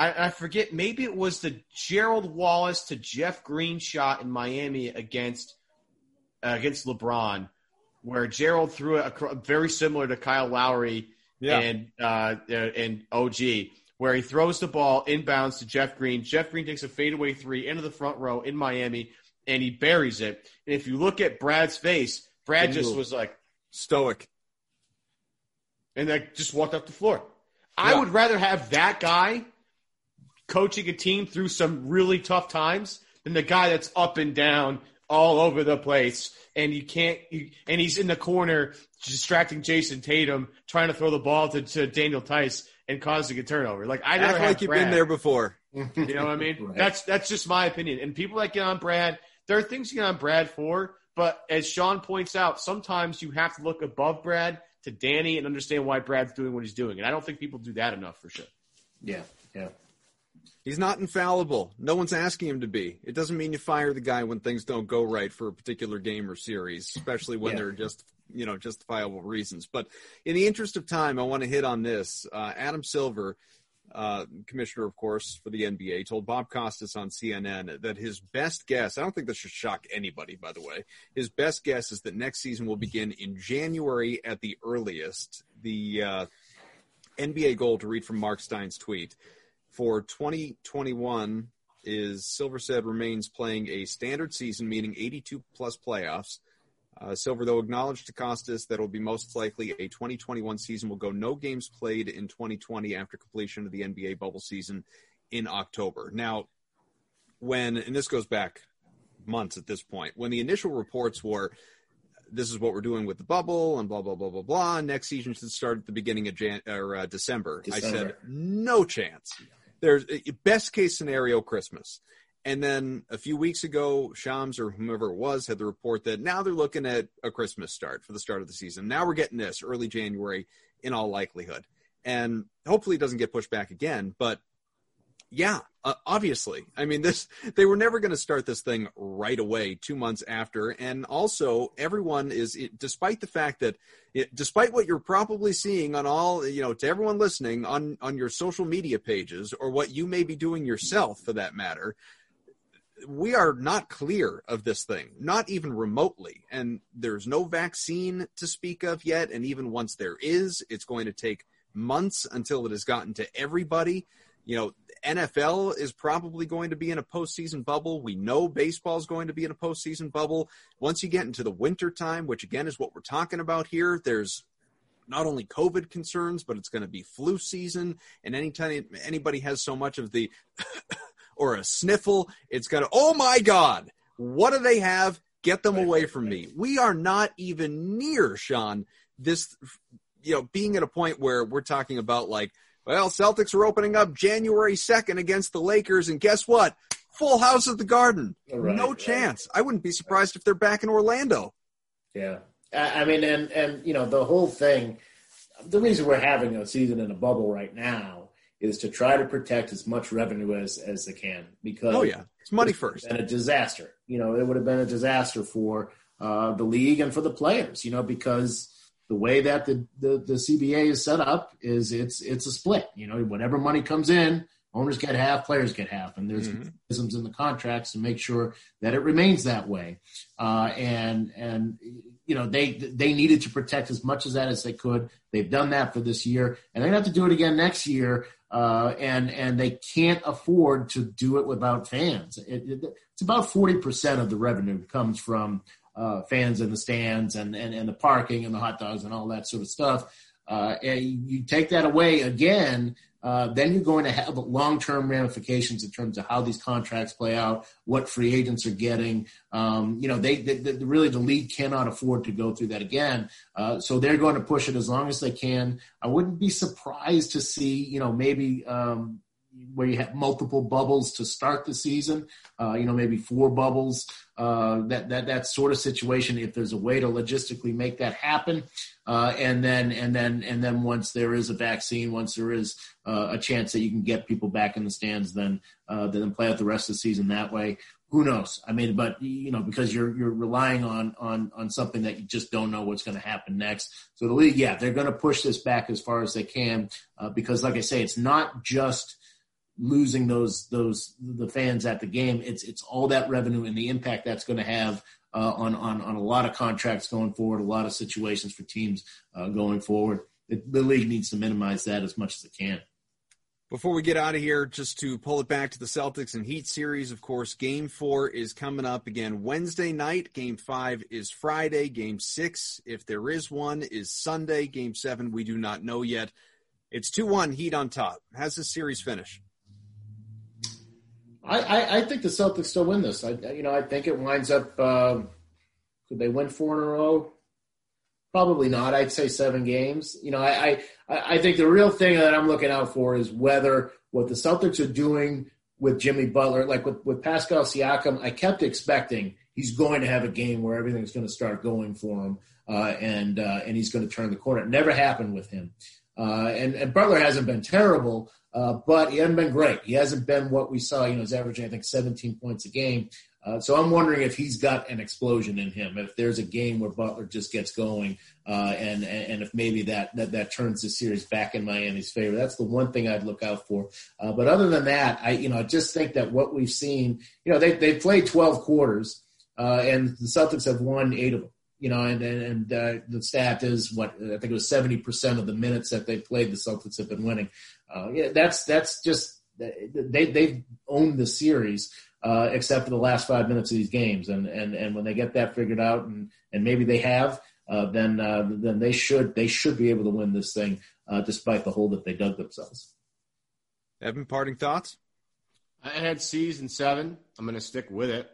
Speaker 3: I, I, forget. Maybe it was the Gerald Wallace to Jeff Green shot in Miami against uh, against LeBron, where Gerald threw it very similar to Kyle Lowry yeah. and uh, uh and OG, where he throws the ball inbounds to Jeff Green. Jeff Green takes a fadeaway three into the front row in Miami, and he buries it. And if you look at Brad's face, Brad just was like
Speaker 1: stoic,
Speaker 3: and like just walked up the floor. Yeah. I would rather have that guy coaching a team through some really tough times than the guy that's up and down all over the place, and you can't. You, and he's in the corner distracting Jayson Tatum, trying to throw the ball to, to Daniel Theis and causing a turnover. Like I never
Speaker 1: Act like you've
Speaker 3: Brad.
Speaker 1: been there before.
Speaker 3: You know what I mean?
Speaker 2: Right.
Speaker 3: That's that's just my opinion. And people that get on Brad, there are things you get on Brad for, but as Sean points out, sometimes you have to look above Brad to Danny and understand why Brad's doing what he's doing. And I don't think people do that enough for sure.
Speaker 2: Yeah, yeah.
Speaker 1: He's not infallible. No one's asking him to be. It doesn't mean you fire the guy when things don't go right for a particular game or series, especially when
Speaker 2: Yeah.
Speaker 1: they're just you know justifiable reasons. But in the interest of time, I want to hit on this. Uh, Adam Silver, uh, commissioner, of course, for the NBA, told Bob Costas on CNN that his best guess. I don't think this should shock anybody, by the way. His best guess is that next season will begin in January at the earliest. The uh, NBA goal to read from Marc Stein's tweet for 2021 is Silver said remains playing a standard season, meaning 82 plus playoffs. Uh, Silver, though, acknowledged to Costas that it will be most likely a 2021 season will go no games played in 2020 after completion of the NBA bubble season in October. Now, when, and this goes back months at this point, when the initial reports were this is what we're doing with the bubble and blah blah blah blah blah. Next season should start at the beginning of Jan or uh, December. I said no chance. There's best case scenario Christmas, and then a few weeks ago, Shams or whomever it was had the report that now they're looking at a Christmas start for the start of the season. Now we're getting this early January in all likelihood, and hopefully it doesn't get pushed back again. But yeah, uh, obviously. I mean, this they were never going to start this thing right away, two months after, and also everyone is, it, despite the fact that, it, despite what you're probably seeing on all, you know, to everyone listening on on your social media pages or what you may be doing yourself, for that matter, we are not clear of this thing, not even remotely, and there's no vaccine to speak of yet, and even once there is, it's going to take months until it has gotten to everybody you know, NFL is probably going to be in a postseason bubble. We know baseball is going to be in a postseason bubble. Once you get into the winter time, which again is what we're talking about here, there's not only COVID concerns, but it's going to be flu season. And anytime anybody has so much of the or a sniffle, it's going to, oh my God, what do they have? Get them away from me. We are not even near, Sean, this, you know, being at a point where we're talking about like, well, Celtics are opening up January 2nd against the Lakers, and guess what? Full house at the Garden.
Speaker 2: Right,
Speaker 1: no
Speaker 2: right.
Speaker 1: chance. I wouldn't be surprised if they're back in Orlando.
Speaker 2: Yeah, I, I mean, and and you know the whole thing. The reason we're having a season in a bubble right now is to try to protect as much revenue as as they can because
Speaker 1: Oh, yeah. It's money first.
Speaker 2: And a disaster. You know, it would have been a disaster for uh, the league and for the players. You know, because the way that the, the the CBA is set up is it's it's a split. You know, whatever money comes in, owners get half, players get half, and there's
Speaker 1: Mhm.
Speaker 2: mechanisms in the contracts to make sure that it remains that way. Uh, and and you know they they needed to protect as much of that as they could. They've done that for this year, and they're gonna have to do it again next year. Uh, and and they can't afford to do it without fans. It, it, it's about forty percent of the revenue comes from uh, fans in the stands and, and and the parking and the hot dogs and all that sort of stuff. Uh, and you, take that away again, uh, then you're going to have long-term ramifications in terms of how these contracts play out, what free agents are getting. Um, you know, they, they, they really the league cannot afford to go through that again. Uh, so they're going to push it as long as they can. I wouldn't be surprised to see, you know, maybe um, where you have multiple bubbles to start the season. Uh, you know, maybe four bubbles. Uh, that that that sort of situation. If there's a way to logistically make that happen, uh, and then and then and then once there is a vaccine, once there is uh, a chance that you can get people back in the stands, then uh, then play out the rest of the season that way. Who knows? I mean, but you know, because you're you're relying on on on something that you just don't know what's going to happen next. So the league, yeah, they're going to push this back as far as they can uh, because, like I say, it's not just losing those those the fans at the game. It's it's all that revenue and the impact that's going to have uh, on on on a lot of contracts going forward, a lot of situations for teams uh, going forward. The, the league needs to minimize that as much as it can.
Speaker 1: Before we get out of here, just to pull it back to the Celtics and Heat series, of course, game four is coming up again Wednesday night. Game five is Friday. Game six, if there is one, is Sunday. Game seven, we do not know yet. It's 2 1 Heat on top. How's this series finish?
Speaker 2: I, I, I, think the Celtics still win this. I, you know, I think it winds up. Uh, could they win four in a row? Probably not. I'd say seven games. You know, I, I, I think the real thing that I'm looking out for is whether what the Celtics are doing with Jimmy Butler, like with, with Pascal Siakam, I kept expecting he's going to have a game where everything's going to start going for him, uh, and uh, and he's going to turn the corner. It never happened with him. Uh, and, and Butler hasn't been terrible, uh, but he hasn't been great. He hasn't been what we saw. You know, he's averaging I think 17 points a game. Uh, so I'm wondering if he's got an explosion in him. If there's a game where Butler just gets going, uh, and and if maybe that, that that turns the series back in Miami's favor. That's the one thing I'd look out for. Uh, but other than that, I you know I just think that what we've seen, you know, they they played 12 quarters, uh, and the Celtics have won eight of them you know, and and, and uh, the stat is what I think it was seventy percent of the minutes that they played, the Celtics have been winning. Uh, yeah, that's that's just they they've owned the series uh, except for the last five minutes of these games, and and and when they get that figured out, and and maybe they have, uh, then uh, then they should they should be able to win this thing uh, despite the hole that they dug themselves.
Speaker 1: Evan, parting thoughts.
Speaker 3: I had season seven. I'm going to stick with it.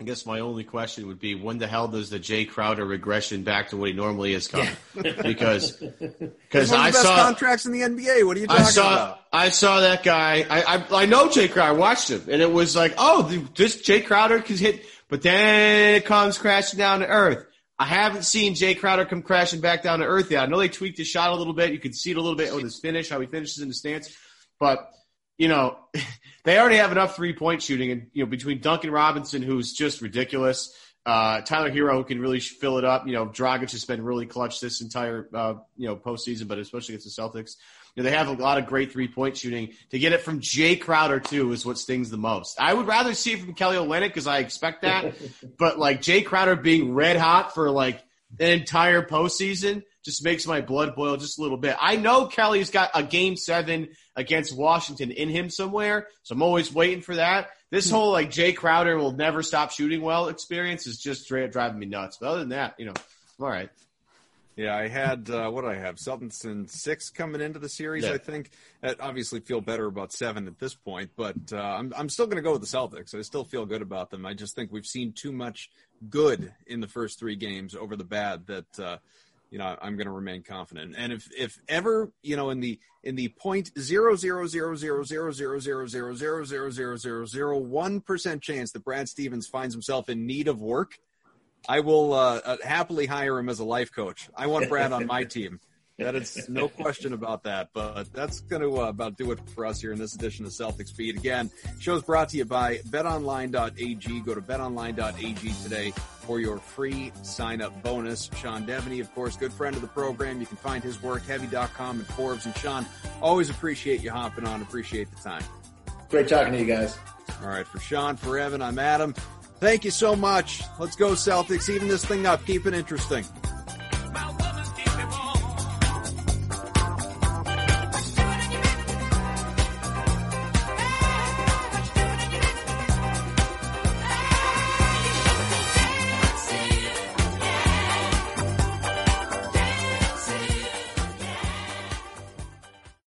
Speaker 3: I guess my only question would be when the hell does the Jae Crowder regression back to what he normally is come? Yeah. because because
Speaker 1: I
Speaker 3: saw
Speaker 1: contracts in the NBA. What are you talking
Speaker 3: I saw,
Speaker 1: about?
Speaker 3: I saw that guy. I, I I know Jae Crowder. I watched him, and it was like, oh, this Jae Crowder can hit, but then it comes crashing down to earth. I haven't seen Jae Crowder come crashing back down to earth yet. I know they tweaked his shot a little bit. You can see it a little bit with his finish, how he finishes in the stance, but you know, they already have enough three point shooting, and you know, between Duncan Robinson, who's just ridiculous, uh, Tyler Herro who can really fill it up. You know, Dragic has been really clutch this entire uh, you know postseason, but especially against the Celtics. You know, they have a lot of great three point shooting. To get it from Jae Crowder too is what stings the most. I would rather see it from Kelly Olynyk because I expect that, but like Jae Crowder being red hot for like an entire postseason just makes my blood boil just a little bit. I know Kelly's got a game seven against Washington in him somewhere, so I'm always waiting for that. This hmm. whole like Jae Crowder will never stop shooting well experience is just driving me nuts. But other than that, you know, I'm all right.
Speaker 1: Yeah, I had uh, what do I have? Celtics and six coming into the series. Yeah. I think. I obviously, feel better about seven at this point, but uh, I'm I'm still going to go with the Celtics. I still feel good about them. I just think we've seen too much good in the first three games over the bad that uh, you know I'm going to remain confident. And if if ever you know in the in the point zero zero zero zero zero zero zero zero zero zero zero zero zero one percent chance that Brad Stevens finds himself in need of work, I will uh, happily hire him as a life coach. I want Brad on my team. That is no question about that. But that's going to uh, about do it for us here in this edition of Celtics Beat. Again, show is brought to you by BetOnline.ag. Go to BetOnline.ag today for your free sign up bonus. Sean Deveney, of course, good friend of the program. You can find his work heavy.com and Forbes. And Sean, always appreciate you hopping on. Appreciate the time.
Speaker 2: Great talking to you guys.
Speaker 1: All right, for Sean, for Evan, I'm Adam. Thank you so much. Let's go Celtics. Even this thing up. Keep it interesting.